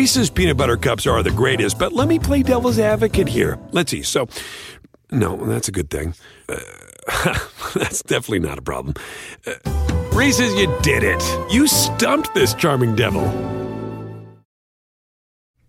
Reese's peanut butter cups are the greatest, but let me play devil's advocate here. Let's see. So, no, that's a good thing. Uh, that's definitely not a problem. Uh, Reese's, you did it. You stumped this charming devil.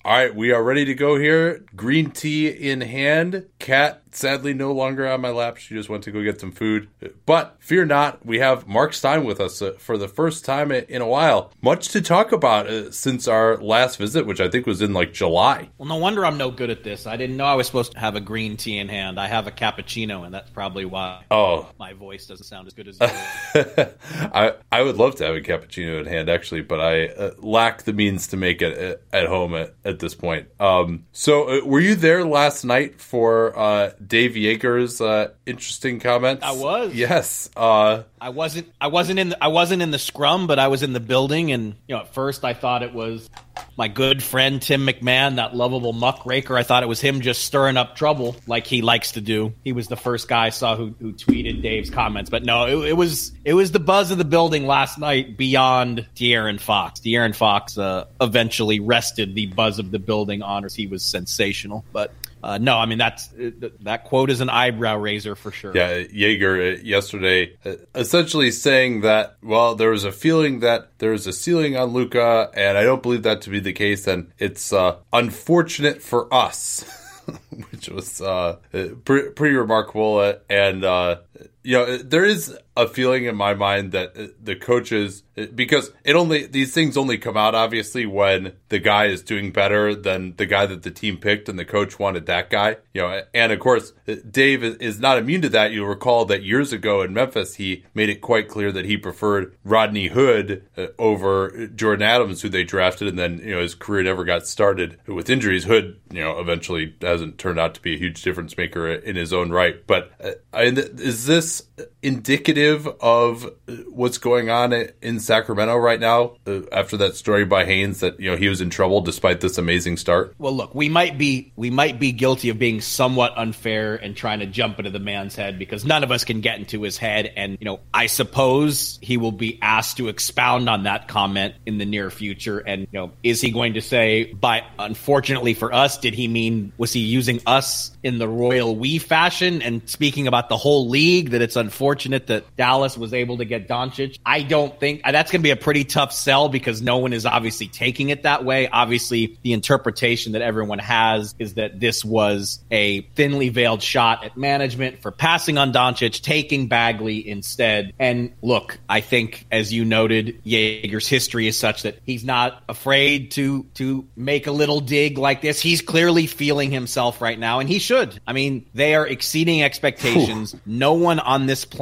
All right, we are ready to go here. Green tea in hand. Cat, sadly, no longer on my lap. She just went to go get some food. But fear not, we have Mark Stein with us uh, for the first time in a while. Much to talk about uh, since our last visit, which I think was in like July. Well, no wonder I'm no good at this. I didn't know I was supposed to have a green tea in hand. I have a cappuccino, and that's probably why. Oh, my voice doesn't sound as good as yours. I I would love to have a cappuccino in hand, actually, but I uh, lack the means to make it at, uh, at home at, at this point. Um, so uh, were you there last night for? Dave Joerger's uh, interesting comments. I was. Yes. Uh, I wasn't. I wasn't in. The, I wasn't in the scrum, but I was in the building. And you know, at first I thought it was my good friend Tim McMahon, that lovable muckraker. I thought it was him just stirring up trouble, like he likes to do. He was the first guy I saw who, who tweeted Dave's comments. But no, it, it, was it was the buzz of the building last night beyond De'Aaron Fox. De'Aaron Fox uh, eventually rested the buzz of the building honors. He was sensational, but uh, no, I mean that's that quote is an eyebrow raiser for sure. Yeah, Joerger uh, yesterday uh, essentially saying that well, there was a feeling that there was a ceiling on Luka, and I don't believe that to be the case, and it's uh, unfortunate for us. which was uh, pretty, pretty remarkable, uh, and you know there is a feeling in my mind that uh, the coaches because it only these things only come out obviously when the guy is doing better than the guy that the team picked and the coach wanted that guy you know and of course uh, Dave is not immune to that. You'll recall that years ago in Memphis he made it quite clear that he preferred Rodney Hood uh, over Jordan Adams who they drafted and then you know his career never got started with injuries. Hood you know eventually hasn't turned out to be a huge difference maker in his own right. But is this indicative of what's going on in Sacramento right now uh, after that story by Haynes that you know he was in trouble despite this amazing start? Well, look, we might be we might be guilty of being somewhat unfair and trying to jump into the man's head because none of us can get into his head and you know, I suppose he will be asked to expound on that comment in the near future and you know, is he going to say by unfortunately for us did he mean was he using us in the royal we fashion and speaking about the whole league that it's unfortunate that Dallas was able to get Doncic. I don't think that's going to be a pretty tough sell because no one is obviously taking it that way. Obviously, the interpretation that everyone has is that this was a thinly veiled shot at management for passing on Doncic, taking Bagley instead. And look, I think as you noted, Joerger's history is such that he's not afraid to to make a little dig like this. He's clearly feeling himself right now, and he should. I mean, they are exceeding expectations. no one on this planet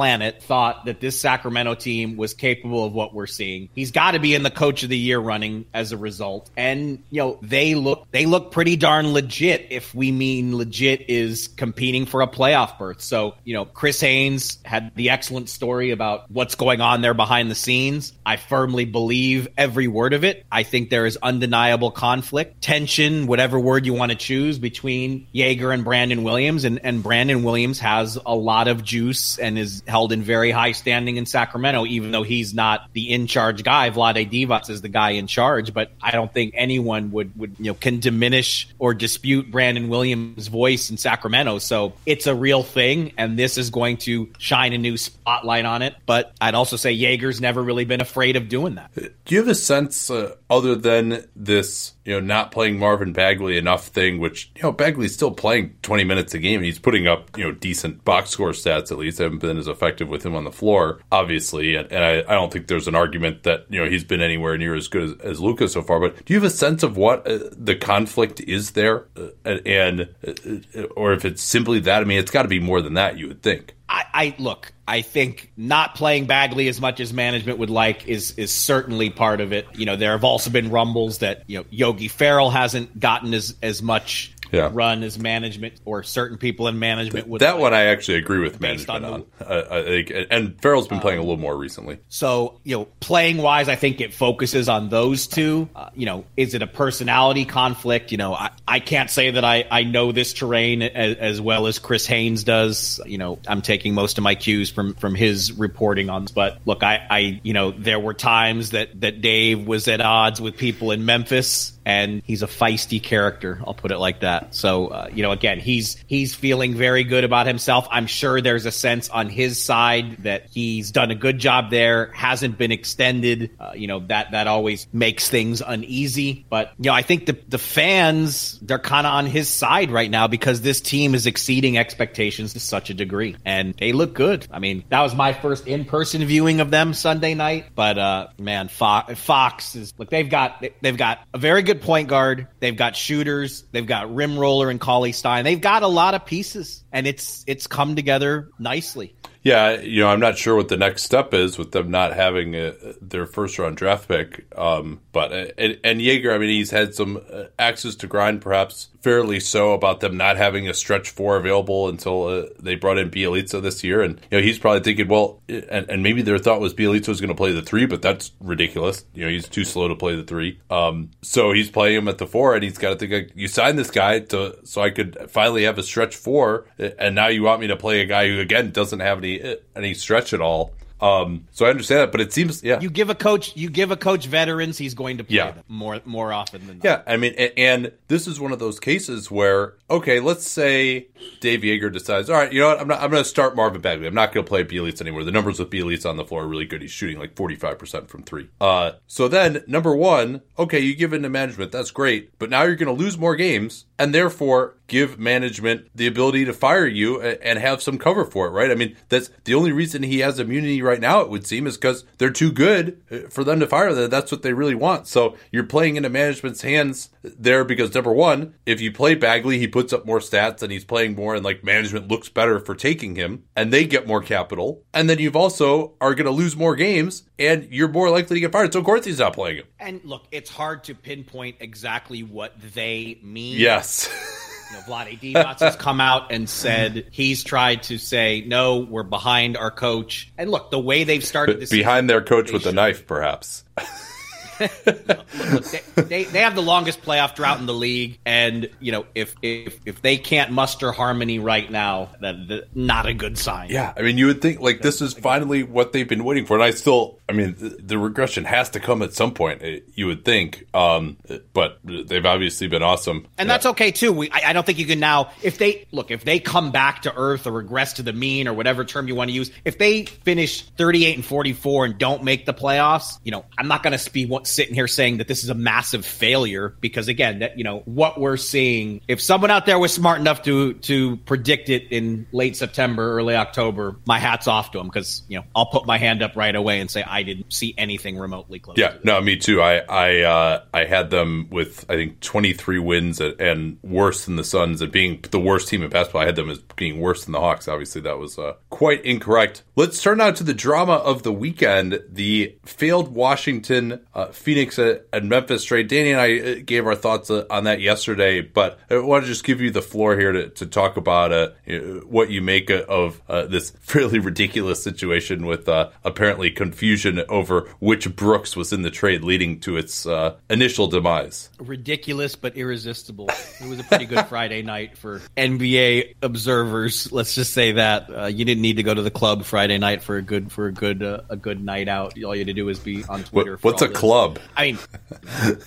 thought that this Sacramento team was capable of what we're seeing. He's got to be in the coach of the year running as a result. And, you know, they look they look pretty darn legit if we mean legit is competing for a playoff berth. So, you know, Chris Haynes had the excellent story about what's going on there behind the scenes. I firmly believe every word of it. I think there is undeniable conflict, tension, whatever word you want to choose between Joerger and Brandon Williams and and Brandon Williams has a lot of juice and is held in very high standing in Sacramento, even though he's not the in charge guy. Vlade Divac is the guy in charge, but I don't think anyone would, would, you know, can diminish or dispute Brandon Williams' voice in Sacramento. So it's a real thing, and this is going to shine a new spotlight on it. But I'd also say Joerger's never really been afraid of doing that. Do you have a sense, uh, other than this, you know, not playing Marvin Bagley enough thing, which, you know, Bagley's still playing 20 minutes a game he's putting up, you know, decent box score stats at least, haven't been as effective with him on the floor, obviously. And, and I, I, don't think there's an argument that, you know, he's been anywhere near as good as, as Luka so far. But do you have a sense of what uh, the conflict is there? Uh, and, uh, or if it's simply that, I mean, it's got to be more than that, you would think. I, I look. I think not playing Bagley as much as management would like is is certainly part of it. You know, there have also been rumbles that you know Yogi Ferrell hasn't gotten as as much Yeah. run as management or certain people in management would. That like. one I actually agree with management on on. Uh, I think, and Ferrell's been playing a little more recently. So, you know, playing wise, I think it focuses on those two. Uh, you know, is it a personality conflict? You know, I, I can't say that I, I know this terrain as, as well as Chris Haynes does. You know, I'm taking most of my cues from, from his reporting on, but look, I, I, you know, there were times that, that Dave was at odds with people in Memphis and he's a feisty character. I'll put it like that. So, uh, you know, again, he's he's feeling very good about himself. I'm sure there's a sense on his side that he's done a good job there. Hasn't been extended. Uh, you know that that always makes things uneasy. But you know, I think the the fans they're kind of on his side right now because this team is exceeding expectations to such a degree, and they look good. I mean, that was my first in person viewing of them Sunday night. But uh, man, Fox, Fox is look. They've got they've got a very good point guard. They've got shooters. They've got rim roller and Cauley Stein. They've got a lot of pieces, and it's it's come together nicely. Yeah, you know, I'm not sure what the next step is with them not having a, their first round draft pick. Um, but uh, and, and Joerger, I mean, he's had some uh, axes to grind, perhaps fairly so, about them not having a stretch four available until uh, they brought in Bjelica this year. And you know, he's probably thinking, well, and, and maybe their thought was Bjelica was going to play the three, but that's ridiculous. You know, he's too slow to play the three. Um, so he's playing him at the four, and he's got to think, you signed this guy to so I could finally have a stretch four, and now you want me to play a guy who again doesn't have any any stretch at all. Um, so I understand that, but it seems, yeah, You give a coach, you give a coach veterans, he's going to play Yeah. them more more often than not. Yeah, I mean, a- and this is one of those cases where, okay, let's say Dave Joerger decides, all right, you know what, I'm not, I'm going to start Marvin Bagley. I'm not going to play Bjelica anymore. The numbers with Bjelica on the floor are really good. He's shooting like 45% from three. Uh, so then, number one, okay, you give in to management. That's great. But now you're going to lose more games and therefore give management the ability to fire you and have some cover for it, right? I mean, that's the only reason he has immunity right now, it would seem, is because they're too good uh, for them to fire them. That's what they really want. So you're playing into management's hands there because number one, if you play Bagley, he puts up more stats and he's playing more and like management looks better for taking him and they get more capital. And then you've also are going to lose more games and you're more likely to get fired. So of course he's not playing him. And look, it's hard to pinpoint exactly what they mean. Yes. You know, Vlade Divac has come out and said he's tried to say, no, we're behind our coach. And look, the way they've started this Behind their coach with should- knife, perhaps. look, they, they, they have the longest playoff drought in the league, and you know if if if they can't muster harmony right now, that, not a good sign. Yeah, I mean, you would think like this is finally what they've been waiting for, and I still, I mean, the, the regression has to come at some point. eh, You would think, um, but they've obviously been awesome, And that's okay too. We, I, I don't think you can now. If they look, if they come back to earth or regress to the mean or whatever term you want to use, if they finish thirty-eight and forty-four and don't make the playoffs, you know, I'm not going to be one- sitting here saying that this is a massive failure because again, that you know what we're seeing. If someone out there was smart enough to to predict it in late September, early October, my hats off to them because you know I'll put my hand up right away and say I didn't see anything remotely close. Yeah, no, me too. I I uh, I had them with I think 23 wins and, and worse than the Suns and being the worst team in basketball. I had them as being worse than the Hawks. Obviously, that was uh, quite incorrect. Let's turn now to the drama of the weekend: the failed Washington, uh, Phoenix, uh, and Memphis trade. Danny and I uh, gave our thoughts uh, on that yesterday, but I want to just give you the floor here to, to talk about uh, what you make of uh, this fairly ridiculous situation with uh, apparently confusion over which Brooks was in the trade, leading to its uh, initial demise. ridiculous but irresistible. It was a pretty good Friday night for NBA observers. Let's just say that uh, you didn't need to go to the club Friday night for a good for a good uh, a good night out. All you had to do is be on What, Twitter. for what's a this. Club? I mean,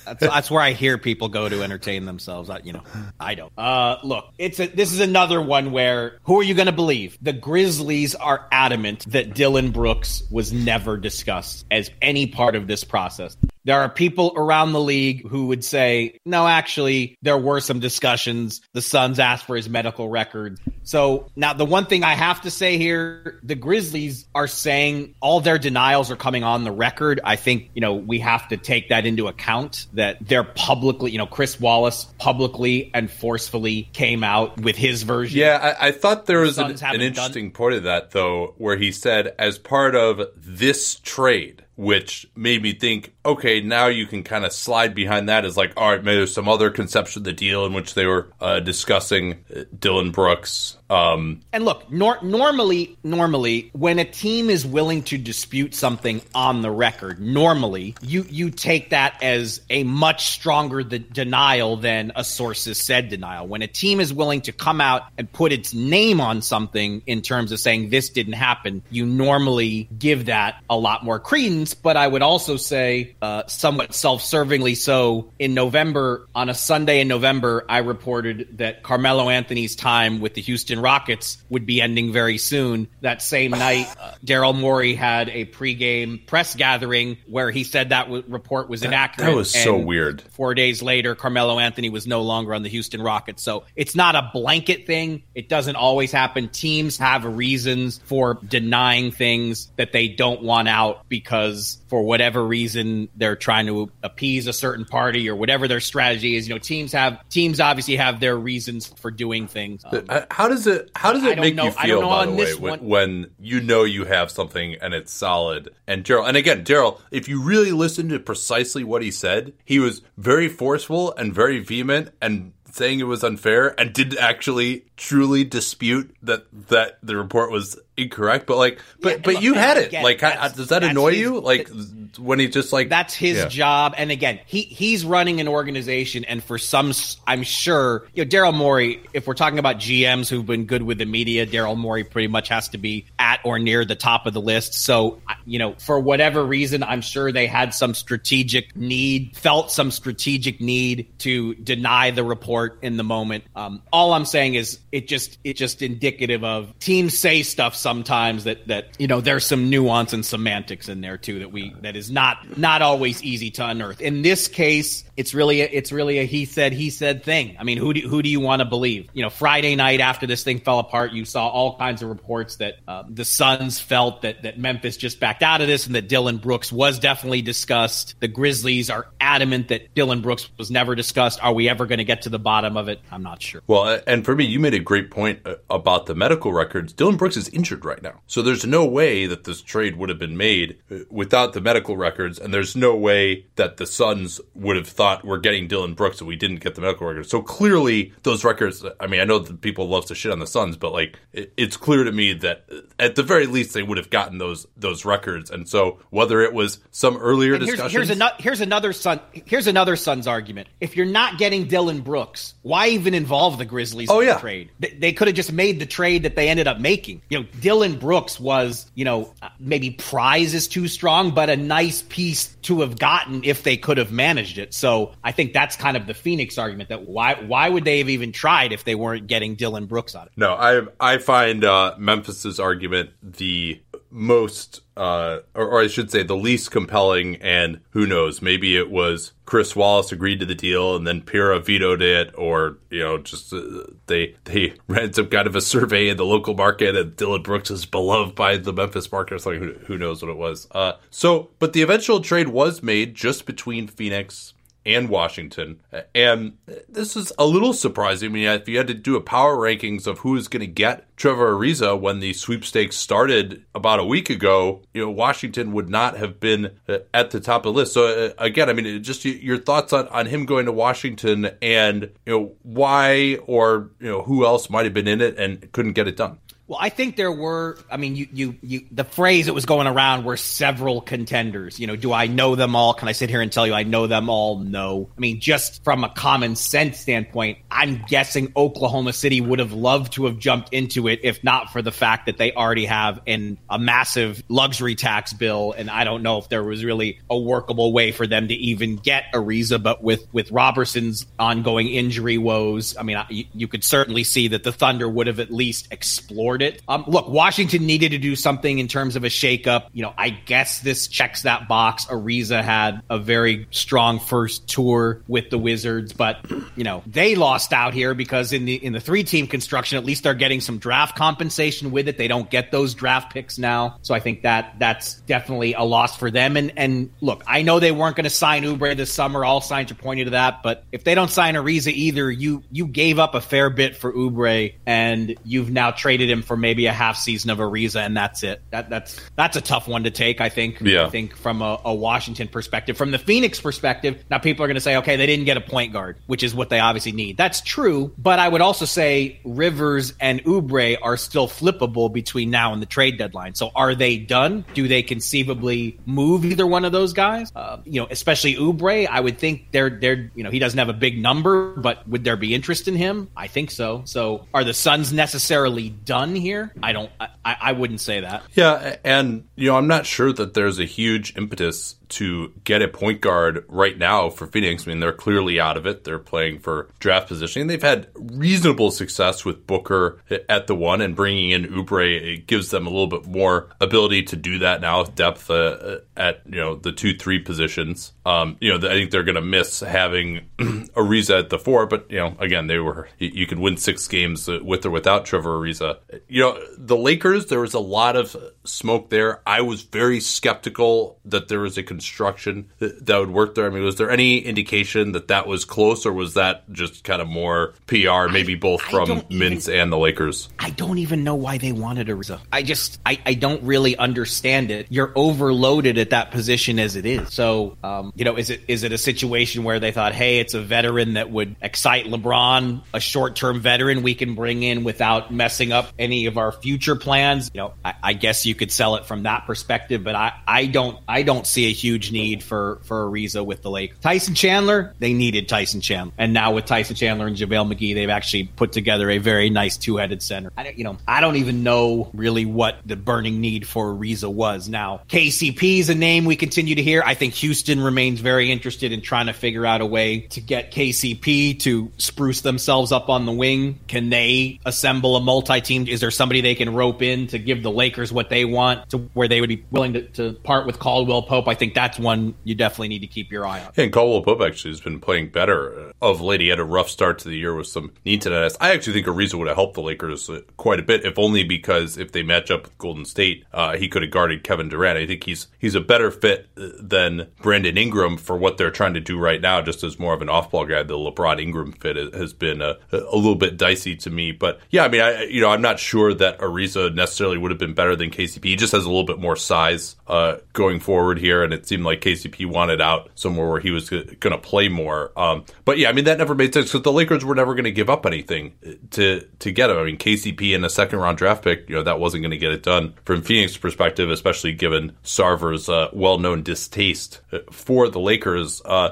that's, that's where I hear people go to entertain themselves. I, you know, I don't. Uh, look, it's a, this is another one where who are you going to believe? The Grizzlies are adamant that Dillon Brooks was never discussed as any part of this process. There are people around the league who would say, no, actually, there were some discussions. The Suns asked for his medical record. So now the one thing I have to say here, the Grizzlies are saying all their denials are coming on the record. I think, you know, we have to take that into account that they're publicly, you know, Chris Wallace publicly and forcefully came out with his version. Yeah, I, I thought there was an, an interesting part of that, though, where he said, as part of this trade, which made me think, okay, now you can kind of slide behind that as like, all right, maybe there's some other conception of the deal in which they were uh, discussing uh, Dillon Brooks. Um, And look, nor- normally, normally, when a team is willing to dispute something on the record, normally you you take that as a much stronger denial than a source's said denial. When a team is willing to come out and put its name on something in terms of saying this didn't happen, you normally give that a lot more credence. But I would also say, uh, somewhat self-servingly, so in November on a Sunday in November, I reported that Carmelo Anthony's time with the Houston Rockets would be ending very soon. That same night, uh, Daryl Morey had a pregame press gathering where he said that w- report was inaccurate. that was so weird. Four days later, Carmelo Anthony was no longer on the Houston Rockets. So it's not a blanket thing. It doesn't always happen. Teams have reasons for denying things that they don't want out because for whatever reason they're trying to appease a certain party or whatever their strategy is. You know, teams have teams obviously have their reasons for doing things. Um, How does it? How does it make know- you feel? By on the way, when, when you know you have something and it's solid, and Daryl, and again, Daryl, if you really listen to precisely what he said, he was very forceful and very vehement and saying it was unfair, and didn't actually truly dispute that that the report was incorrect. But like, but Yeah, but look, you had it. again, like, that's- does that annoy his- you? Like when he just like That's his Yeah. job. And again, he he's running an organization, and for some, I'm sure, you know, Daryl Morey. If we're talking about GMs who've been good with the media, Daryl Morey pretty much has to be at or near the top of the list. So, you know, for whatever reason, I'm sure they had some strategic need, felt some strategic need to deny the report in the moment. Um, all I'm saying is it just it just indicative of teams say stuff sometimes that that you know there's some nuance and semantics in there too that we that is not not always easy to unearth. In this case, it's really a, it's really a he said he said thing. I mean, who do who do you want to believe? You know, Friday night after this thing fell apart, you saw all kinds of reports that uh, the Suns felt that that Memphis just backed out of this and that Dillon Brooks was definitely discussed. The Grizzlies are adamant that Dillon Brooks was never discussed. Are we ever going to get to the bottom of it? I'm not sure. Well, and for me, you made a great point uh, about the medical records. Dillon Brooks is injured right now. So there's no way that this trade would have been made uh, without the medical records. And there's no way that the Suns would have thought we're getting Dillon Brooks and we didn't get the medical records. So clearly, those records, I mean, I know that people love to shit on the Suns, but like, it, it's clear to me that uh, at the very least, they would have gotten those, those records. And so whether it was some earlier And here's, here's, another, here's another son. Here's another Suns' argument. If you're not getting Dillon Brooks, why even involve the Grizzlies Oh, in yeah. the trade? They, they could have just made the trade that they ended up making. You know, Dillon Brooks was, you know, maybe prize is too strong, but a nice piece to have gotten if they could have managed it. So I think that's kind of the Phoenix argument that why why would they have even tried if they weren't getting Dillon Brooks on it? No, I I find uh, Memphis's argument the most, uh, or, or I should say, the least compelling. And who knows? Maybe it was Chris Wallace agreed to the deal, and then Pera vetoed it, or you know, just uh, they they ran some kind of a survey in the local market, and Dillon Brooks is beloved by the Memphis market or something. Who, who knows what it was? Uh, so, but the eventual trade was made just between Phoenix and Washington. And this is a little surprising. I mean, if you had to do a power rankings of who is going to get Trevor Ariza when the sweepstakes started about a week ago, you know, Washington would not have been uh, at the top of the list. So uh, again, I mean, just your thoughts on, on him going to Washington and, you know, why or, you know, who else might have been in it and couldn't get it done. Well, I think there were. I mean, you, you, you. The phrase that was going around were several contenders. You know, do I know them all? Can I sit here and tell you I know them all? No. I mean, just from a common sense standpoint, I'm guessing Oklahoma City would have loved to have jumped into it if not for the fact that they already have an a massive luxury tax bill, and I don't know if there was really a workable way for them to even get Ariza. But with with Roberson's ongoing injury woes, I mean, you, you could certainly see that the Thunder would have at least explored afford it. Um, look, Washington needed to do something in terms of a shakeup. You know, I guess this checks that box. Ariza had a very strong first tour with the Wizards, but you know they lost out here because in the in the three team construction, at least they're getting some draft compensation with it. They don't get those draft picks now, so I think that that's definitely a loss for them. And and look, I know they weren't going to sign Oubre this summer. All signs are pointing to that, but if they don't sign Ariza either, you you gave up a fair bit for Oubre, and you've now traded him for maybe a half season of Ariza, and that's it. That that's that's a tough one to take. I think. Yeah. I think from a, a Washington perspective, from the Phoenix perspective, now people are going to say, okay, they didn't get a point guard, which is what they obviously need. That's true, but I would also say Rivers and Oubre are still flippable between now and the trade deadline. So are they done? Do they conceivably move either one of those guys? Uh, you know, especially Oubre. I would think they're they're you know he doesn't have a big number, but would there be interest in him? I think so. So are the Suns necessarily done here? I don't. I, I wouldn't say that. Yeah, and you know, I'm not sure that there's a huge impetus to get a point guard right now for Phoenix. I mean, they're clearly out of it. They're playing for draft positioning. They've had reasonable success with Booker at the one and bringing in Oubre. It gives them a little bit more ability to do that now with depth uh, at you know the two three positions. Um, you know, I think they're going to miss having Ariza at the four, but you know, again, they were you, you can win six games with or without Trevor Ariza. You know, the Lakers. There was a lot of smoke there. I was very skeptical that there was a construction that, that would work there. I mean, was there any indication that that was close, or was that just kind of more PR, maybe both I from even- and the Lakers? I don't even know why they wanted Ariza. I just, I, I don't really understand it. You're overloaded at that position as it is. So, um, you know, is it is it a situation where they thought, hey, it's a veteran that would excite LeBron, a short term veteran we can bring in without messing up any of our future plans? You know, I, I guess you could sell it from that perspective, but I, I don't, I don't see a huge need for for Ariza with the Lakers. Tyson Chandler, they needed Tyson Chandler, and now with Tyson Chandler and JaVale McGee, they've actually put together a very nice two headed center. I don't, you know, I don't even know really what the burning need for Ariza was. Now, KCP is a name we continue to hear. I think Houston remains very interested in trying to figure out a way to get KCP to spruce themselves up on the wing. Can they assemble a multi team? Is there somebody they can rope in to give the Lakers what they want to where they would be willing to, to part with Caldwell Pope? I think that's one you definitely need to keep your eye on. And Caldwell Pope actually has been playing better uh, of late. He had a rough start to the year with some knee tendonitis. I actually think Ariza would have helped the Lakers uh, quite a bit, if only because if they match up with Golden State, uh, he could have guarded Kevin Durant. I think he's he's a better fit uh, than Brandon Ingram for what they're trying to do right now, just as more of an off-ball guy. The LeBron Ingram fit has been a, a little bit dicey to me, but yeah, I mean, I you know, I'm not sure that Ariza necessarily would have been better than KCP. He just has a little bit more size uh, going forward here, and it seemed like KCP wanted out somewhere where he was going to play more. Um, but yeah, I mean that never made sense because the Lakers were never going to give up anything to to get him. I mean KCP in a second round draft pick, you know that wasn't going to get it done from Phoenix perspective, especially given Sarver's uh, well known distaste uh, for the Lakers. Uh,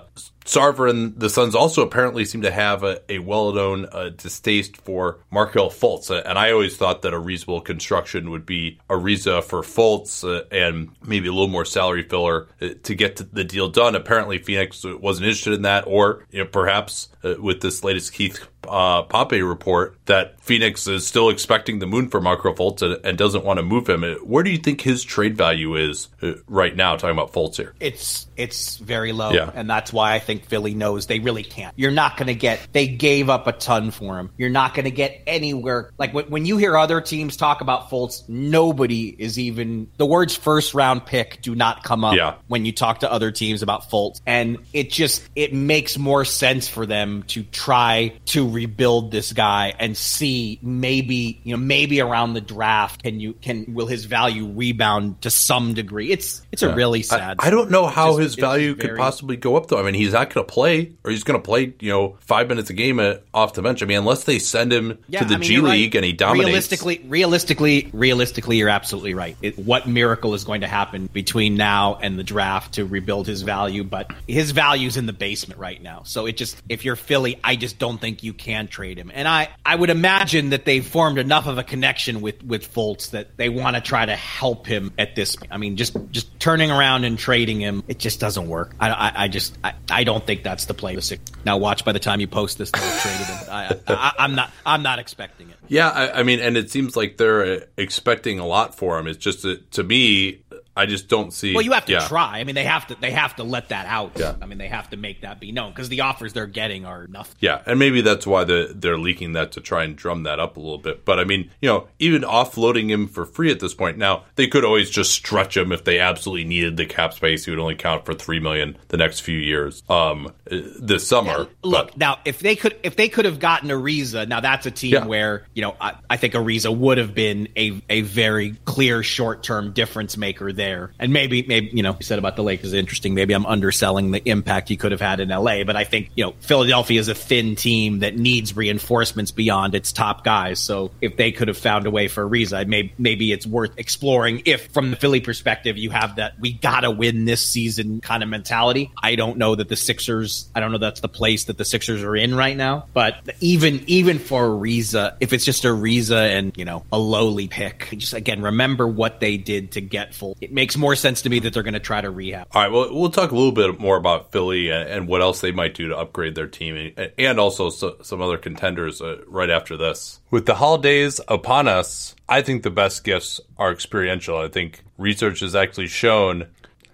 Sarver and the Suns also apparently seem to have a, a well-known uh, distaste for Markelle Fultz, uh, and I always thought that a reasonable construction would be Ariza for Fultz uh, and maybe a little more salary filler uh, to get the deal done. Apparently, Phoenix wasn't interested in that, or you know, perhaps uh, with this latest Keith uh, Pompey report that Phoenix is still expecting the moon for Markelle Fultz and, and doesn't want to move him. Uh, Where do you think his trade value is uh, right now? Talking about Fultz here. It's it's very low, Yeah. and that's why I think Philly knows they really can't. You're not going to get. They gave up a ton for him. You're not going to get anywhere. Like when, when you hear other teams talk about Fultz, nobody is even the words first round pick do not come up Yeah. when you talk to other teams about Fultz, and it just it makes more sense for them to try to rebuild this guy and see maybe you know maybe around the draft can you can will his value rebound to some degree. It's it's a really sad. I, I don't know how Just- his value could very- possibly go up though. I mean, he's not going to play, or he's going to play, you know, five minutes a game uh, off the bench. I mean, unless they send him to the I mean, G you're right. League and he dominates. Realistically, realistically, realistically, you're absolutely right. It, what miracle is going to happen between now and the draft to rebuild his value? But his value's in the basement right now. So it just, if you're Philly, I just don't think you can trade him. And I, I would imagine that they've formed enough of a connection with with Fultz that they want to try to help him at this. I mean, just just turning around and trading him, it just doesn't work. I, I, I just I, I don't think that's the play. Now watch by the time you post this, they'll traded him. I, I, I'm not I'm not expecting it. Yeah, I, I mean, and it seems like they're uh, expecting a lot for him. It's just that, to me, I just don't see. Well, you have to yeah. try. I mean, they have to. They have to let that out. Yeah. I mean, they have to make that be known because the offers they're getting are nothing. Yeah, and maybe that's why the, they're leaking that to try and drum that up a little bit. But I mean, you know, even offloading him for free at this point. Now they could always just stretch him if they absolutely needed the cap space. He would only count for three million the next few years. Um, this summer. Look but, now, if they could, if they could have gotten Ariza, now that's a team Yeah. where you know I, I think Ariza would have been a a very clear short term difference maker there, and maybe maybe you know you said about the Lakers is interesting. Maybe I'm underselling the impact he could have had in LA, but I think you know Philadelphia is a thin team that needs reinforcements beyond its top guys. So if they could have found a way for Ariza, maybe maybe it's worth exploring. If from the Philly perspective you have that we gotta win this season kind of mentality, I don't know that the Sixers. I don't know that's the place that the Sixers are in right now. But even even for Ariza, if it's just Ariza and you know a lowly pick, just again remember what they did to get Fultz. It makes more sense to me that they're going to try to rehab. All right, well, we'll talk a little bit more about Philly and, and what else they might do to upgrade their team, and, and also so, some other contenders uh, right after this. With the holidays upon us, I think the best gifts are experiential. I think research has actually shown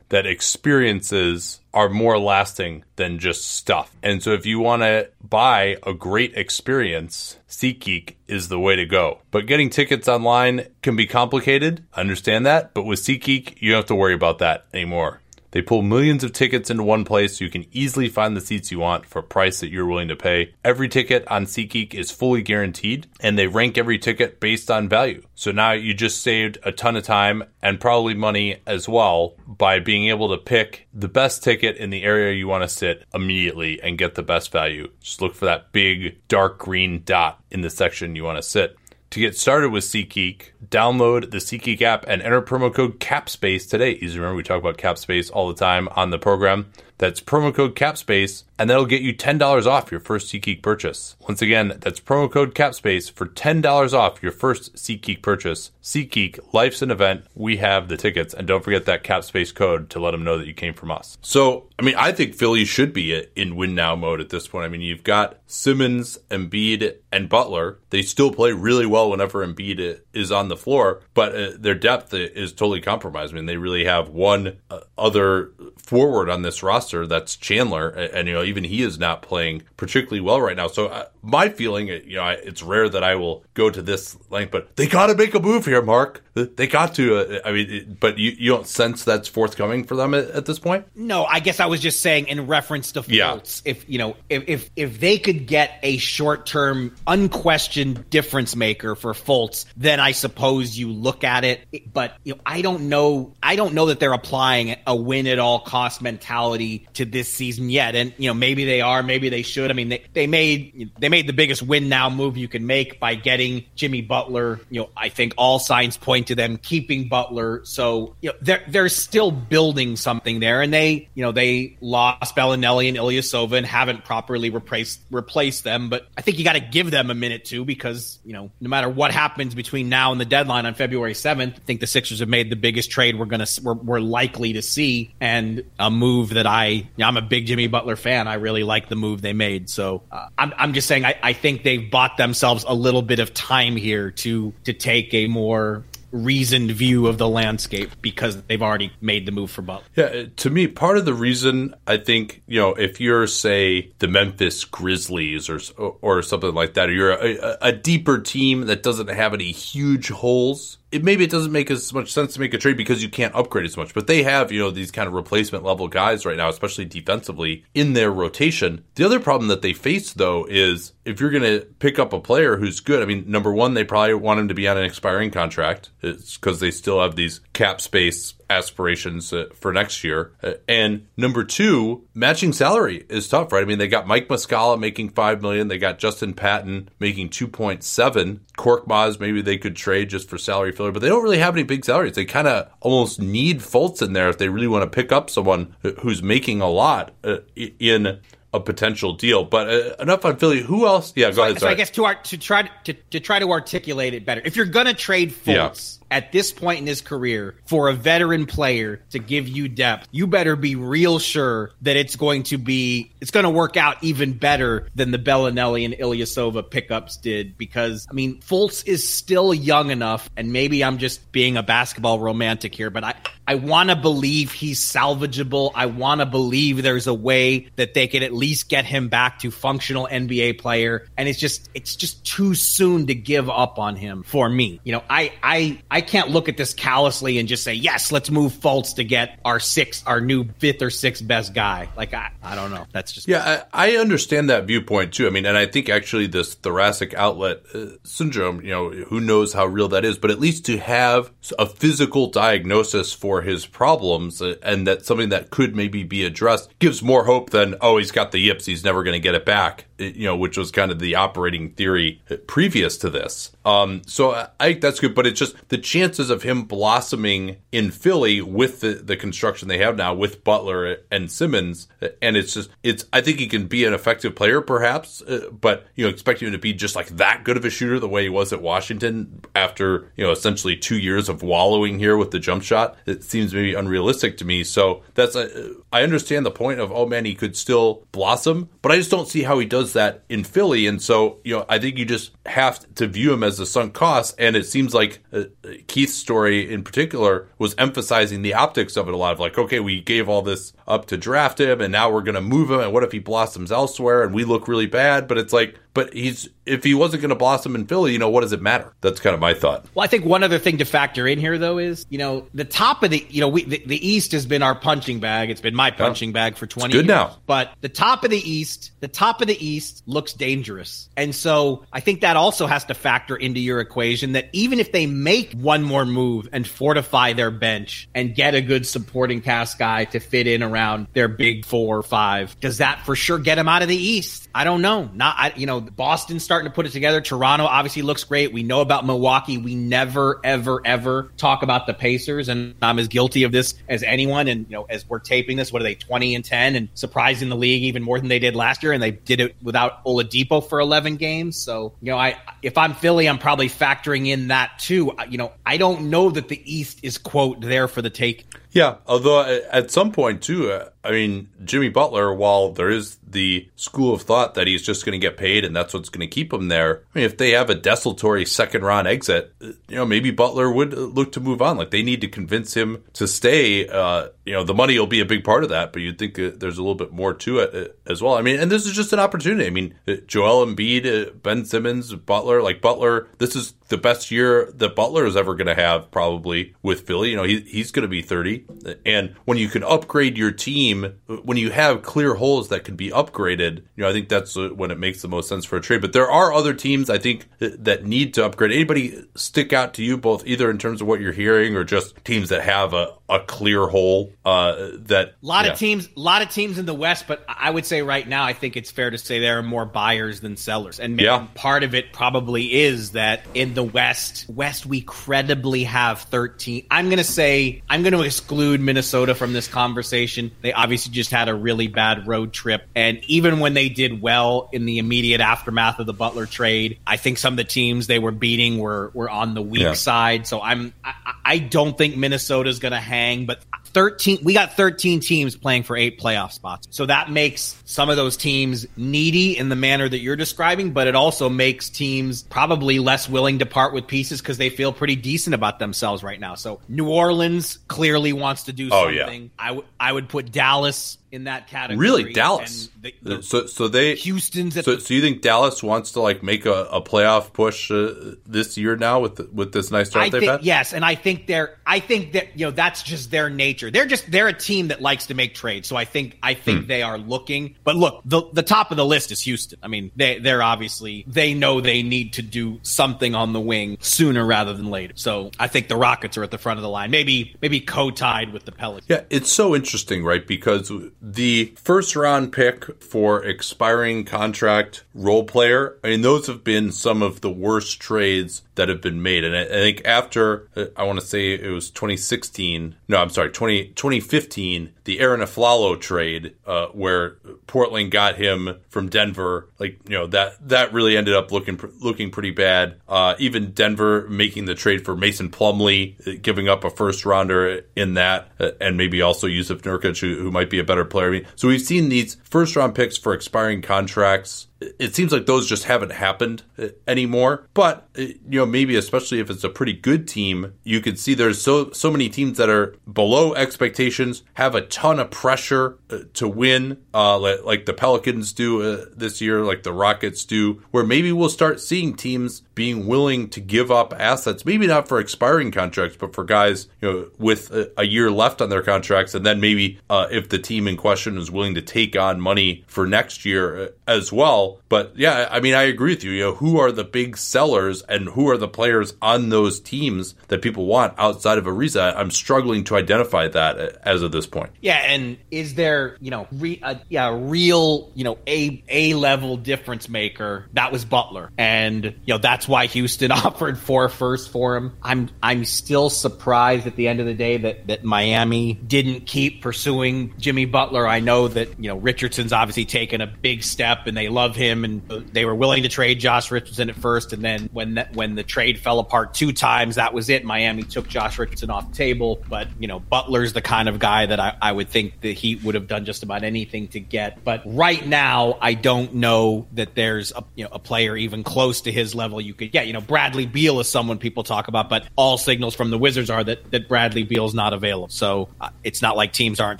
that experiences are more lasting than just stuff. And so if you want to buy a great experience, SeatGeek is the way to go. But getting tickets online can be complicated. Understand that. But with SeatGeek, you don't have to worry about that anymore. They pull millions of tickets into one place so you can easily find the seats you want for a price that you're willing to pay. Every ticket on SeatGeek is fully guaranteed, and they rank every ticket based on value. So now you just saved a ton of time and probably money as well by being able to pick the best ticket in the area you want to sit immediately and get the best value. Just look for that big dark green dot in the section you want to sit. To get started with SeatGeek, download the SeatGeek app and enter promo code CAPSPACE today. To remember, we talk about CAPSPACE all the time on the program. That's promo code CAPSPACE, and that'll get you $10 off your first SeatGeek purchase. Once again, that's promo code CAPSPACE for $10 off your first SeatGeek purchase. SeatGeek, life's an event. We have the tickets, and don't forget that CAPSPACE code to let them know that you came from us. So, I mean, I think Philly should be in win now mode at this point. I mean, you've got Simmons, Embiid, and Butler. They still play really well whenever Embiid is on the floor, but uh, their depth is totally compromised. I mean, they really have one uh, other forward on this roster that's Chandler, and, and, you know even he is not playing particularly well right now. So uh, my feeling, you know, I, it's rare that I will go to this length, but they got to make a move here, Mark. They got to. Uh, I mean, it, but you, you don't sense that's forthcoming for them at, at, this point. No, I guess I was just saying in reference to Fultz. Yeah. If you know, if if if they could get a short term, unquestioned difference maker for Fultz, then I suppose you look at it. But you know, I don't know. I don't know that they're applying a win at all cost mentality to this season yet. And you know, maybe they are, maybe they should. I mean, they, they made they made the biggest win now move you can make by getting Jimmy Butler. You know, I think all signs point to them keeping Butler. So you know, they're they're still building something there, and they you know they lost Belinelli and Ilyasova and haven't properly replaced replaced them. But I think you got to give them a minute too because you know no matter what happens between now and the deadline on February seventh, I think the Sixers have made the biggest trade we're gonna we're, we're likely to see, and a move that I you know, I'm a big Jimmy Butler fan. I really like the move they made. So uh, I'm I'm just saying I, I think they've bought themselves a little bit of time here to to take a more reasoned view of the landscape because they've already made the move for Butler. Yeah, to me, part of the reason I think you know if you're say the Memphis Grizzlies or or something like that, or you're a, a deeper team that doesn't have any huge holes. It, maybe it doesn't make as much sense to make a trade because you can't upgrade as much. But they have, you know, these kind of replacement level guys right now, especially defensively in their rotation. The other problem that they face though is if you're going to pick up a player who's good, I mean, number one, they probably want him to be on an expiring contract. It's because they still have these cap space aspirations uh, for next year. Uh, and number two, matching salary is tough, right? I mean, they got Mike Muscala making five million. They got Justin Patton making two point seven. Korkmaz, maybe they could trade just for salary filler, but they don't really have any big salaries. They kind of almost need Fultz in there if they really want to pick up someone who's making a lot uh, in a potential deal. But uh, enough on Philly. Who else? Yeah, go so, ahead. So I guess to, art, to try to, to try to articulate it better, if you're gonna trade Fultz. Yeah at this point in his career for a veteran player to give you depth, you better be real sure that it's going to be it's going to work out even better than the Belinelli and Ilyasova pickups did because I mean Fultz is still young enough and maybe I'm just being a basketball romantic here, but I I want to believe he's salvageable. I want to believe there's a way that they can at least get him back to functional NBA player and it's just it's just too soon to give up on him for me. You know, I I I can't look at this callously and just say, yes, let's move Fultz to get our sixth, our new fifth or sixth best guy. Like, I, I don't know. That's just. Yeah, I, I understand that viewpoint too. I mean, and I think actually this thoracic outlet uh, syndrome, you know, who knows how real that is, but at least to have a physical diagnosis for his problems uh, and that something that could maybe be addressed gives more hope than, oh, he's got the yips, he's never going to get it back, uh, you know, which was kind of the operating theory uh, previous to this. Um, so I, think that's good, but it's just the chances of him blossoming in Philly with the, the construction they have now with Butler and Simmons, and it's just it's I think he can be an effective player perhaps, uh, but you know expecting him to be just like that good of a shooter the way he was at Washington after you know essentially two years of wallowing here with the jump shot, it seems maybe unrealistic to me. So that's a, I understand the point of oh man he could still blossom, but I just don't see how he does that in Philly, and so you know I think you just have to view him as as a sunk cost. And it seems like uh, Keith's story in particular was emphasizing the optics of it a lot of like, okay, we gave all this up to draft him and now we're going to move him. And what if he blossoms elsewhere and we look really bad? But it's like, but he's if he wasn't going to blossom in Philly, you know, what does it matter? That's kind of my thought. Well, I think one other thing to factor in here though is, you know, the top of the, you know, we the, the East has been our punching bag. It's been my punching yeah. bag for 20 good years. now. But the top of the East, the top of the East looks dangerous. And so I think that also has to factor into your equation that even if they make one more move and fortify their bench and get a good supporting cast guy to fit in around their big four or five, does that for sure get them out of the East? I don't know. Not, I, you know, Boston's starting to put it together. Toronto obviously looks great. We know about Milwaukee. We never, ever, ever talk about the Pacers, and I'm as guilty of this as anyone. And you know, as we're taping this, what are they, 20 and 10, and surprising the league even more than they did last year, and they did it without Oladipo for 11 games. So you know, I if I'm Philly, I'm probably factoring in that too. You know, I don't know that the East is quote there for the take. Yeah, although at some point too, uh, I mean, Jimmy Butler, while there is the school of thought that he's just going to get paid and that's what's going to keep him there. I mean, if they have a desultory second round exit, you know, maybe Butler would look to move on. Like they need to convince him to stay. Uh, you know, the money will be a big part of that, but you'd think there's a little bit more to it uh, as well. I mean, and this is just an opportunity. I mean, uh, Joel Embiid, uh, Ben Simmons, Butler, like Butler, this is the best year that Butler is ever going to have probably with Philly. You know, he, he's going to be 30. And when you can upgrade your team, when you have clear holes that can be upgraded, you know, I think that's when it makes the most sense for a trade. But there are other teams I think that need to upgrade. Anybody stick out to you both, either in terms of what you're hearing or just teams that have a, a clear hole uh, that a lot yeah. of teams, a lot of teams in the West. But I would say right now, I think it's fair to say there are more buyers than sellers, and yeah. part of it probably is that in the West, West we credibly have 13. I'm going to say I'm going to exclude Minnesota from this conversation. They obviously just had a really bad road trip, and even when they did well in the immediate aftermath of the Butler trade, I think some of the teams they were beating were were on the weak yeah. side. So I'm I, I don't think Minnesota's going to hang, but 13 we got 13 teams playing for eight playoff spots so that makes some of those teams needy in the manner that you're describing but it also makes teams probably less willing to part with pieces because they feel pretty decent about themselves right now so new orleans clearly wants to do oh, something yeah. I, w- I would put dallas in that category. Really, Dallas. The, the, so, so they Houston's. so, the, so you think Dallas wants to like make a, a playoff push uh, this year now with the, with this nice start I they've think, had? Yes, and I think they're. I think that you know that's just their nature. They're just they're a team that likes to make trades. So I think I think hmm. they are looking. But look, the the top of the list is Houston. I mean, they they're obviously they know they need to do something on the wing sooner rather than later. So I think the Rockets are at the front of the line. Maybe maybe co-tied with the Pelicans. Yeah, it's so interesting, right? Because the first round pick for expiring contract role player. I mean, those have been some of the worst trades that have been made. And I, I think after, uh, I want to say it was 2016, no, I'm sorry, 20, 2015, the Arron Afflalo trade, uh, where Portland got him from Denver. Like, you know, that, that really ended up looking, looking pretty bad. Uh, even Denver making the trade for Mason Plumlee, uh, giving up a first rounder in that, uh, and maybe also Jusuf Nurkic, who, who might be a better player. I mean, so we've seen these first round picks for expiring contracts it seems like those just haven't happened uh, anymore. But uh, you know, maybe especially if it's a pretty good team, you could see there's so so many teams that are below expectations, have a ton of pressure uh, to win, uh, like the Pelicans do uh, this year, like the Rockets do. Where maybe we'll start seeing teams being willing to give up assets, maybe not for expiring contracts, but for guys you know with a, a year left on their contracts, and then maybe uh, if the team in question is willing to take on money for next year as well but yeah, I mean, I agree with you. You know, who are the big sellers and who are the players on those teams that people want outside of Ariza? I'm struggling to identify that as of this point. Yeah, and is there, you know, re, a, yeah, real, you know, a a level difference maker? That was Butler, and you know that's why Houston offered four first for him. I'm I'm still surprised at the end of the day that that Miami didn't keep pursuing Jimmy Butler. I know that you know Richardson's obviously taken a big step, and they love him, and they were willing to trade Josh Richardson at first, and then when that, when the trade fell apart two times, that was it. Miami took Josh Richardson off the table, but you know Butler's the kind of guy that I, I would think the Heat would have done just about anything to get. But right now, I don't know that there's a you know a player even close to his level you could get. You know, Bradley Beal is someone people talk about, but all signals from the Wizards are that that Bradley Beal's not available. So uh, it's not like teams aren't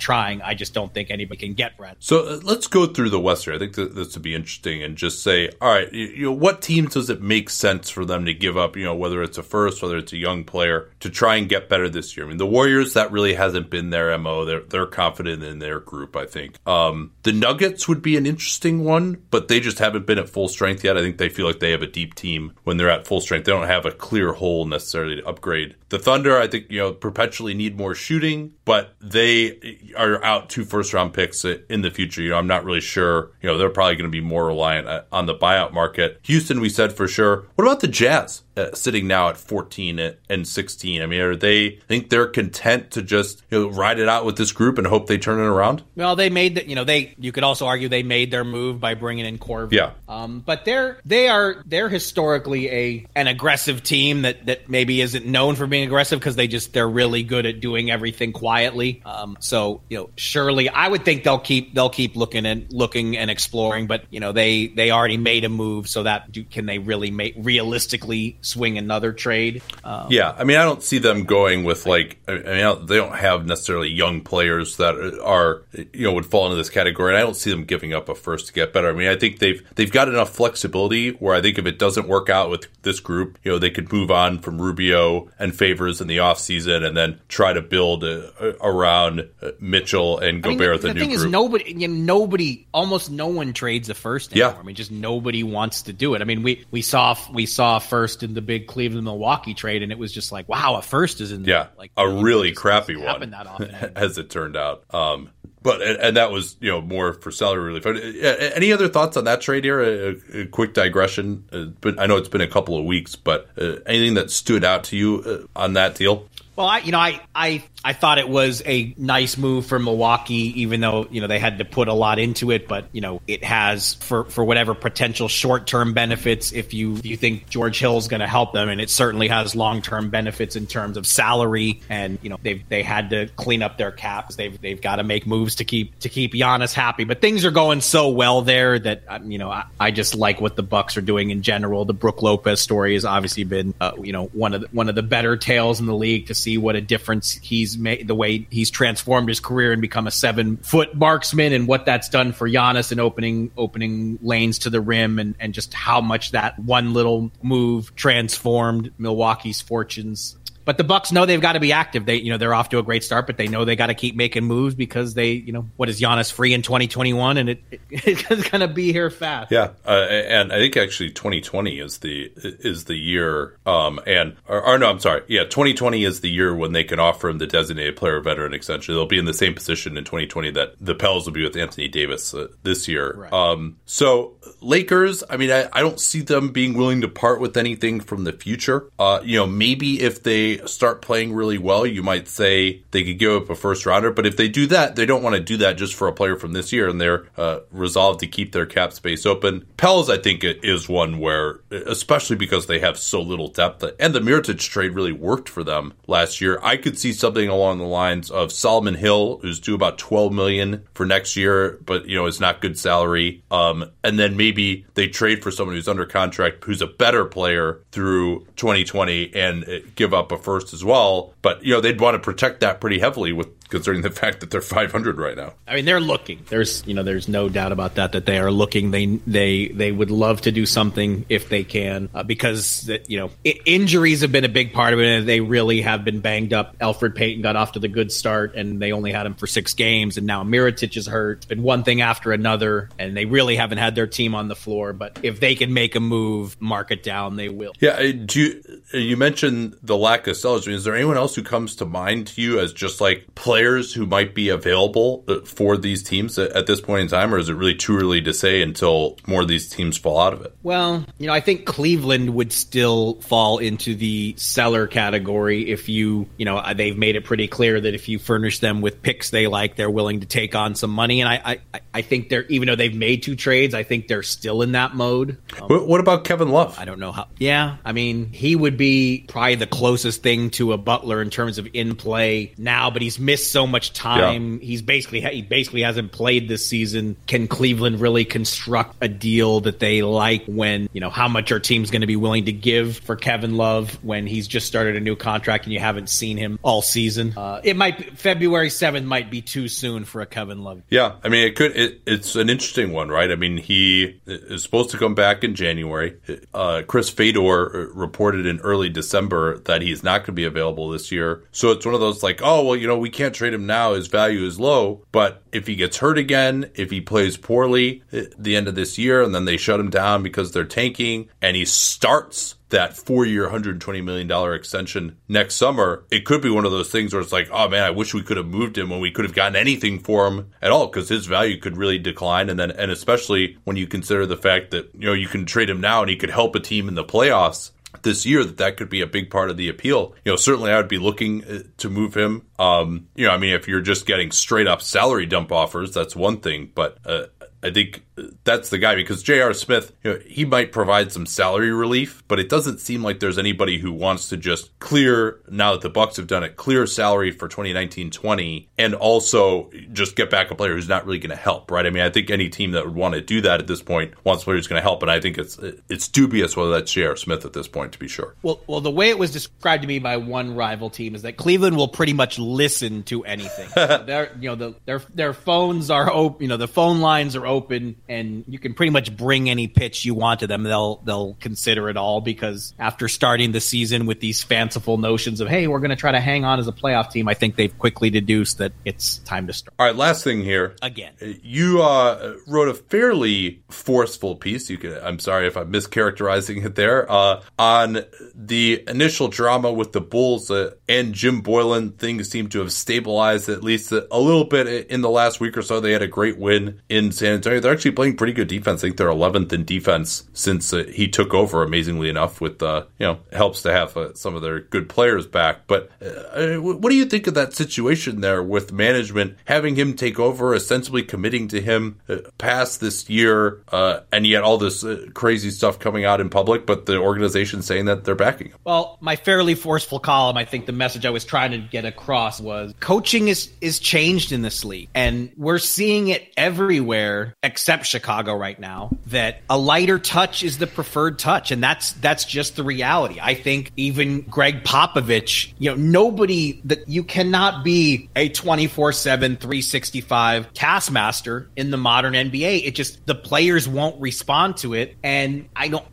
trying. I just don't think anybody can get Brad. So uh, let's go through the Western. I think this would be interesting and just say, all right, you, you know, what teams does it make sense for them to give up? You know, whether it's a first, whether it's a young player, to try and get better this year. I mean, the Warriors that really hasn't been their mo. They're they're confident in their group. I think um, the Nuggets would be an interesting one, but they just haven't been at full strength yet. I think they feel like they have a deep team when they're at full strength. They don't have a clear hole necessarily to upgrade. The Thunder, I think, you know, perpetually need more shooting, but they are out two first round picks in the future. You know, I'm not really sure. You know, they're probably going to be more reliant uh, on the buyout market. Houston, we said for sure. What about the Jazz? Uh, sitting now at 14 and 16. I mean, are they think they're content to just you know, ride it out with this group and hope they turn it around? Well, they made that. You know, they you could also argue they made their move by bringing in Korver. Yeah. Um, but they're they are they're historically a an aggressive team that that maybe isn't known for being aggressive because they just they're really good at doing everything quietly. Um, so you know, surely I would think they'll keep they'll keep looking and looking and exploring. But you know, they they already made a move, so that do, can they really make realistically swing another trade. Um, yeah, I mean, I don't see them going with like, I mean, they don't have necessarily young players that are, you know, would fall into this category. And I don't see them giving up a first to get better. I mean, I think they've they've got enough flexibility where I think if it doesn't work out with this group, you know, they could move on from Rubio and Favors in the offseason and then try to build uh, around uh, Mitchell and Gobert I mean, the, the new thing group. is, nobody, you know, nobody, almost no one trades a first anymore. Yeah. I mean, just nobody wants to do it. I mean, we we saw we saw first in the big Cleveland Milwaukee trade, and it was just like, wow, a first is in there. Yeah, like a really crappy one, that often, as it turned out. Um, but and that was you know more for salary relief. Any other thoughts on that trade here? A, a quick digression, uh, but I know it's been a couple of weeks. But uh, anything that stood out to you uh, on that deal? Well, I you know I I I thought it was a nice move for Milwaukee, even though you know they had to put a lot into it. But you know it has for for whatever potential short term benefits. If you if you think George Hill is going to help them, and it certainly has long term benefits in terms of salary, and you know they they had to clean up their caps. They've they've got to make moves to keep to keep Giannis happy. But things are going so well there that um, you know I, I just like what the Bucks are doing in general. The Brook Lopez story has obviously been uh, you know one of the, one of the better tales in the league to see what a difference he's made, the way he's transformed his career and become a seven foot marksman, and what that's done for Giannis and opening opening lanes to the rim, and and just how much that one little move transformed Milwaukee's fortunes but the Bucks know they've got to be active. They, you know, they're off to a great start, but they know they got to keep making moves because they, you know, what is Giannis free in 2021, and it, it it's going to be here fast. Yeah, uh, and I think actually 2020 is the is the year, um, and or, or, no, I'm sorry, yeah, 2020 is the year when they can offer him the designated player veteran extension. They'll be in the same position in 2020 that the Pels will be with Anthony Davis uh, this year. Right. Um, so Lakers, I mean, I, I, don't see them being willing to part with anything from the future. Uh, you know, maybe if they start playing really well, you might say they could give up a first rounder. But if they do that, they don't want to do that just for a player from this year, and they're uh, resolved to keep their cap space open. Pels, I think, is one where, especially because they have so little depth, and the Mirotic trade really worked for them last year. I could see something along the lines of Solomon Hill, who's due about twelve million for next year, but you know it's not good salary. Um, and then maybe they trade for someone who's under contract, who's a better player through 2020, and uh, give up a first as well. But you know they'd want to protect that pretty heavily with considering the fact that they're 500 right now. I mean, they're looking. There's, you know, there's no doubt about that. That they are looking. They they they would love to do something if they can, uh, because that you know I- injuries have been a big part of it, and they really have been banged up. Elfrid Payton got off to the good start, and they only had him for six games, and now Mirotic is hurt. It's been one thing after another, and they really haven't had their team on the floor. But if they can make a move, mark it down, they will. Yeah. uh, Do you, uh, you mentioned the lack of sellers? I mean, is there anyone else who comes to mind to you as just like players who might be available uh, for these teams at, this point in time, or is it really too early to say until more of these teams fall out of it? Well, you know, I think Cleveland would still fall into the seller category if you, you know, uh, they've made it pretty clear that if you furnish them with picks they like, they're willing to take on some money. And I, I, I think they're, even though they've made two trades, I think they're still in that mode. Um, What, what about Kevin Love? I don't know how. Yeah, I mean, he would be probably the closest thing to a Butler in terms of in play now, but he's missed so much time. He's basically he basically hasn't played this season. Can Cleveland really construct a deal that they like? When you know how much our team's going to be willing to give for Kevin Love when he's just started a new contract and you haven't seen him all season? Uh, it might be, February seventh might be too soon for a Kevin Love. Yeah, I mean, it could. It, it's an interesting one, right? I mean, he is supposed to come back in January. Uh, Chris Fedor reported in early December that he's not going to be available this year. So it's one of those like, oh well, you know, we can't trade him now. His value is low. But if he gets hurt again, if he plays poorly at the end of this year, and then they shut him down because they're tanking, and he starts that four year, $120 million extension next summer, it could be one of those things where it's like, oh man, I wish we could have moved him when we could have gotten anything for him at all because his value could really decline. And then, and especially when you consider the fact that, you know, you can trade him now and he could help a team in the playoffs this year that that could be a big part of the appeal. You know, certainly I would be looking uh, to move him. Um, you know, I mean, if you're just getting straight up salary dump offers, that's one thing, but uh, I think that's the guy because J.R. Smith, you know, he might provide some salary relief, but it doesn't seem like there's anybody who wants to just clear now that the Bucks have done it, clear salary for 2019-20 and also just get back a player who's not really going to help, right? I mean, I think any team that would want to do that at this point wants a player who's going to help, and I think it's it's dubious whether that's J.R. Smith at this point to be sure. Well, well, the way it was described to me by one rival team is that Cleveland will pretty much listen to anything. their, you know, the, their their phones are open. You know, the phone lines are open, and you can pretty much bring any pitch you want to them. They'll they'll consider it all because after starting the season with these fanciful notions of hey, we're going to try to hang on as a playoff team, I think they've quickly deduced that it's time to start. All right, last thing here. Again. You uh, wrote a fairly forceful piece. You can. I'm sorry if I'm mischaracterizing it there. Uh, on the initial drama with the Bulls uh, and Jim Boylen, things seem to have stabilized at least a, a little bit in the last week or so. They had a great win in San Antonio. They're actually playing pretty good defense. I think they're 11th in defense since uh, he took over. Amazingly enough, with uh, you know, helps to have uh, some of their good players back. But uh, what do you think of that situation there with management having him take over, ostensibly committing to him uh, past this year, uh, and yet all this uh, crazy stuff coming out in public, but the organization saying that they're backing him? Well, my fairly forceful column, I think the message I was trying to get across was coaching is is changed in this league, and we're seeing it everywhere except Chicago right now. That a lighter touch is the preferred touch, and that's that's just the reality. I think even Gregg Popovich, you know, nobody that you cannot be a 24/7 365 taskmaster in the modern NBA. It just the players won't respond to it and I don't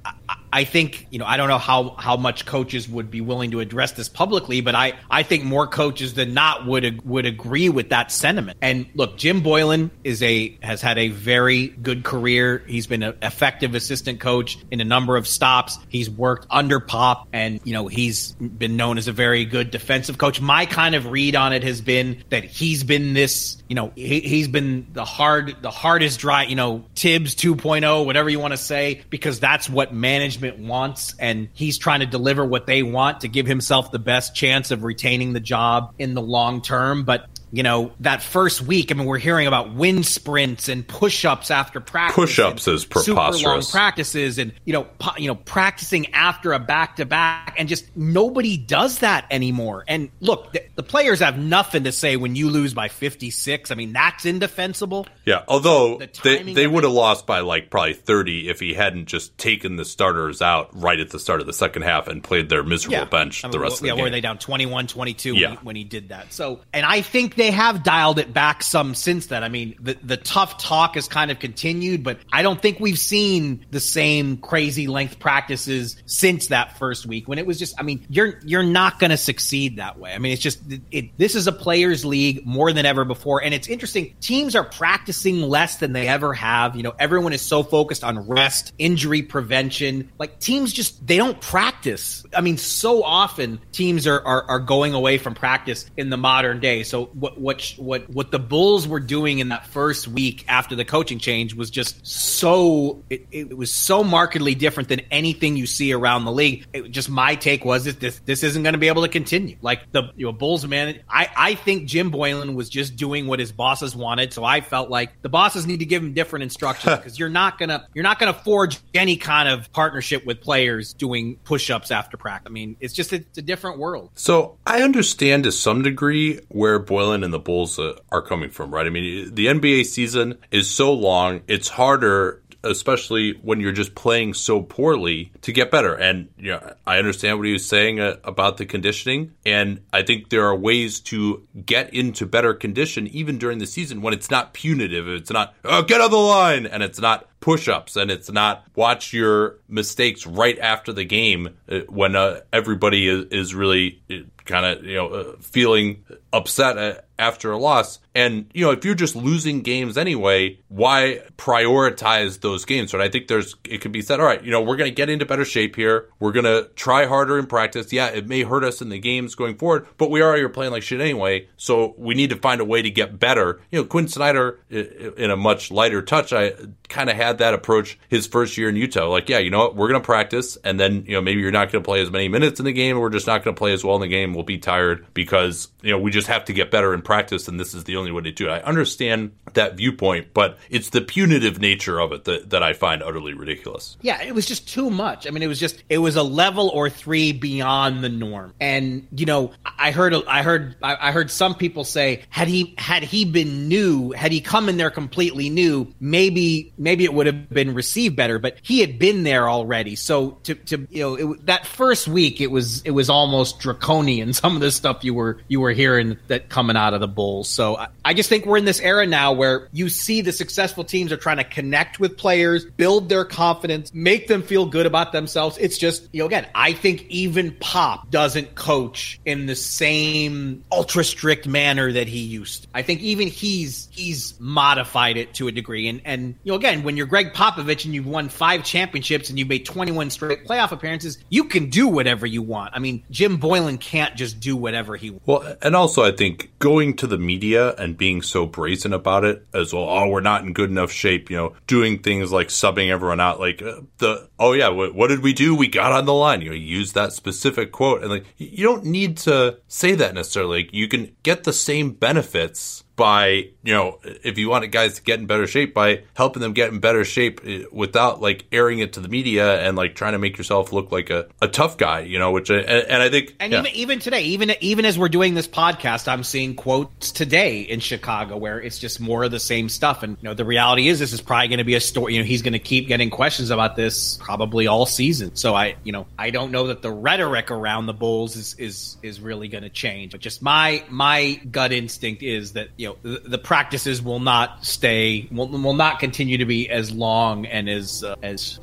I, think, you know, I don't know how, how much coaches would be willing to address this publicly, but I, I think more coaches than not would would agree with that sentiment. And look, Jim Boylen is a has had a very good career. He's been an effective assistant coach in a number of stops. He's worked under Pop, and you know he's been known as a very good defensive coach. My kind of read on it has been that he's been this, you know, he, he's been the hard, the hardest dry, you know, Thibs 2.0, whatever you want to say, because that's what management management wants, and he's trying to deliver what they want to give himself the best chance of retaining the job in the long term. But you know, that first week, I mean, we're hearing about wind sprints and push-ups after practice. Push-ups is preposterous. Super long practices and, you know, po- you know, practicing after a back-to-back and just nobody does that anymore. And look, the, the players have nothing to say when you lose by 56. I mean, that's indefensible. Yeah, although The they, they would have lost by like probably 30 if he hadn't just taken the starters out right at the start of the second half and played their miserable bench I mean, the rest well, of the yeah, game. were they down 21 22 Yeah. when, he, when he did that? So, and I think they have dialed it back some since then. I mean, the, the tough talk has kind of continued, but I don't think we've seen the same crazy length practices since that first week when it was just, I mean, you're, you're not going to succeed that way. I mean, it's just, it, it, this is a players league more than ever before. And it's interesting. Teams are practicing less than they ever have. You know, everyone is so focused on rest, injury prevention. Like teams just, they don't practice. I mean, so often teams are, are, are going away from practice in the modern day. So what, what, what, what the Bulls were doing in that first week after the coaching change was just so, it, it was so markedly different than anything you see around the league. It, just my take was that this, this isn't going to be able to continue. Like the, you know, Bulls man, I, I think Jim Boylen was just doing what his bosses wanted. So I felt like the bosses need to give him different instructions because you're not gonna you're not gonna forge any kind of partnership with players doing push-ups after practice. I mean, it's just it's a different world. So I understand to some degree where Boylen and the Bulls uh, are coming from, right? I mean, the NBA season is so long; it's harder, especially when you're just playing so poorly, to get better. And you know, I understand what he was saying uh, about the conditioning, and I think there are ways to get into better condition even during the season when it's not punitive. It's not oh, get on the line, and it's not push-ups and it's not watch your mistakes right after the game uh, when uh, everybody is, is really kind of you know uh, feeling upset uh, after a loss. And you know if you're just losing games anyway why prioritize those games? But i think there's it could be said all right you know we're going to get into better shape here. We're going to try harder in practice. Yeah it may hurt us in the games going forward but we already are playing like shit anyway so we need to find a way to get better. You know quin snyder in a much lighter touch i kind of had that approach his first year in Utah. Like, yeah, you know what? We're going to practice, and then you know maybe you're not going to play as many minutes in the game. We're just not going to play as well in the game. We'll be tired because you know we just have to get better in practice, and this is the only way to do it. I understand that viewpoint, but it's the punitive nature of it that, that I find utterly ridiculous. Yeah, it was just too much. I mean, it was just it was a level or three beyond the norm. And you know, I heard I heard I heard some people say had he had he been new, had he come in there completely new, maybe maybe it would have been received better. But he had been there already, so to to you know it, that first week it was it was almost draconian. Some of the stuff you were you were hearing that coming out of the Bulls. So I, I just think we're in this era now where you see the successful teams are trying to connect with players, build their confidence, make them feel good about themselves. It's just, you know, again, I think even Pop doesn't coach in the same ultra strict manner that he used. I think even he's he's modified it to a degree. And and you know, again, when you're Gregg Popovich and you've won five championships and you've made 21 straight playoff appearances, you can do whatever you want. I mean, Jim Boylen can't just do whatever he wants. Well, and also I think going to the media and being so brazen about it as well. Oh, we're not in good enough shape. You know, doing things like subbing everyone out. Like uh, the oh yeah, what, what did we do? We got on the line. You know, use that specific quote, and like you don't need to say that necessarily. Like, you can get the same benefits by you know if you want guys to get in better shape by helping them get in better shape eh, without like airing it to the media and like trying to make yourself look like a, a tough guy you know which I, and, and i think And yeah. even even today, even even as we're doing this podcast, I'm seeing quotes today in Chicago where it's just more of the same stuff. And you know, the reality is, this is probably going to be a story. You know, he's going to keep getting questions about this probably all season. So I, you know, I don't know that the rhetoric around the Bulls is is is really going to change. But just my my gut instinct is that you know the, the practices will not stay will, will not continue to be as long and as uh, as.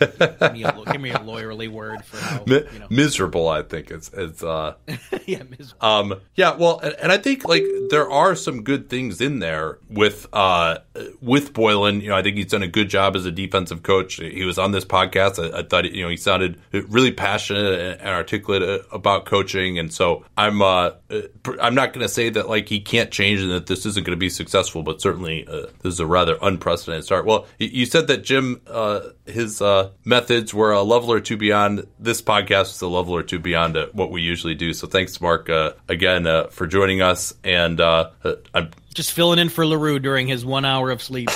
give, me a, give me a lawyerly word for how Mi- you know. miserable i think it's it's uh yeah, miserable. Um, yeah, well, and, and I think like there are some good things in there with uh with Boylen. You know, I think he's done a good job as a defensive coach. He was on this podcast. I, I thought you know he sounded really passionate and articulate uh, about coaching, and so I'm uh I'm not going to say that like he can't change and that this isn't going to to be successful, but certainly uh, this is a rather unprecedented start. Well, you said that Jim, uh, his uh, methods were a level or two beyond. This podcast is a level or two beyond uh, what we usually do. So thanks, Mark, uh, again for joining us. And I'm just filling in for Larue during his one hour of sleep.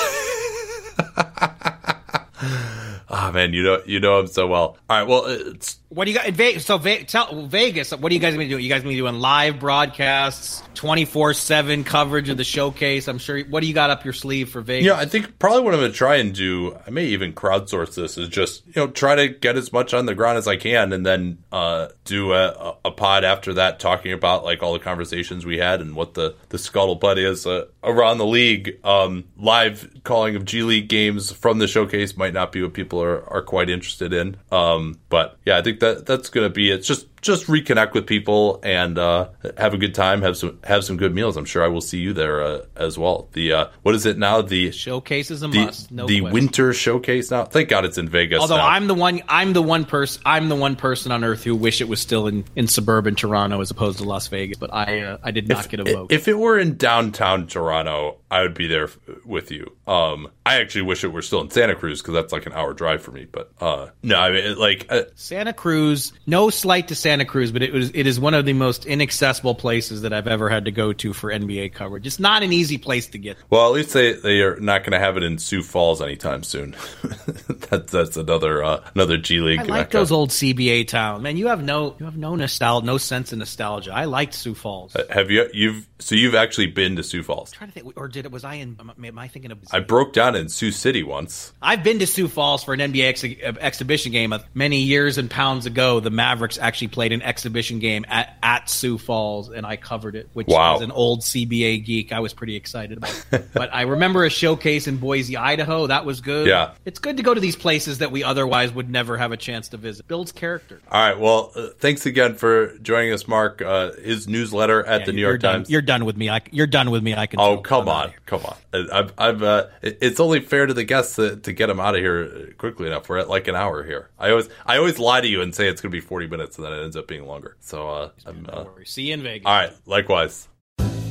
oh man, you know you know him so well. All right, well, it's what do you got in Vegas? So Ve- tell, Vegas, what are you guys going to do? You guys going to be doing live broadcasts, twenty four seven coverage of the showcase? I'm sure. What do you got up your sleeve for Vegas? Yeah, I think probably what I'm going to try and do. I may even crowdsource this. Is just you know try to get as much on the ground as I can, and then uh, do a, a, pod after that talking about like all the conversations we had and what the the scuttlebutt is uh, around the league. Um, live calling of G League games from the showcase might not be what people are are quite interested in. Um, but yeah, I think that that's going to be it's just just reconnect with people and uh, have a good time, have some have some good meals. I'm sure I will see you there uh, as well. The uh, what is it now? The showcase is a the, must. No the question. winter showcase now. Thank God it's in Vegas. Although now. I'm the one, I'm the one person, I'm the one person on earth who wish it was still in, in suburban Toronto as opposed to Las Vegas. But I uh, I did not if, get a vote. If it were in downtown Toronto, I would be there f- with you. Um, I actually wish it were still in Santa Cruz because that's like an hour drive for me. But uh, no, I mean like uh, Santa Cruz. No slight to Santa Cruz, but it was it is one of the most inaccessible places that I've ever had to go to for NBA coverage. It's not an easy place to get. Well, at least they, they are not going to have it in Sioux Falls anytime soon. that, that's another uh, another G League. I like those old CBA towns, man. You have no you have no nostalgia, no sense of nostalgia. I liked Sioux Falls. Uh, have you you've so you've actually been to Sioux Falls? I'm trying to think, or did it was I in? Am I thinking of? I broke down in Sioux City once. I've been to Sioux Falls for an NBA ex- uh, exhibition game many years and pounds ago. The Mavericks actually played an exhibition game at at, at Sioux Falls, and I covered it, which wow. as an old CBA geek, I was pretty excited about. but I remember a showcase in Boise, Idaho. That was good. Yeah, it's good to go to these places that we otherwise would never have a chance to visit. Builds character. All right. Well, uh, thanks again for joining us, Mark. Uh, his newsletter at yeah, the New York done. Times. You're done with me. I, you're done with me. I can. Oh come on, come on. I've, I've uh, it's only fair to the guests to, to get them out of here quickly enough. We're at like an hour here. I always I always lie to you and say it's going to be 40 minutes, and then it ends up being longer. So uh, I'm. Uh, See you in Vegas. All right, likewise.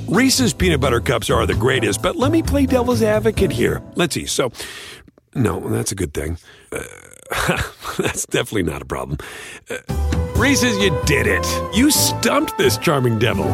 Reese's peanut butter cups are the greatest, but let me play devil's advocate here. Let's see. So, no, that's a good thing. Uh, that's definitely not a problem. Uh, Reese's, you did it. You stumped this charming devil.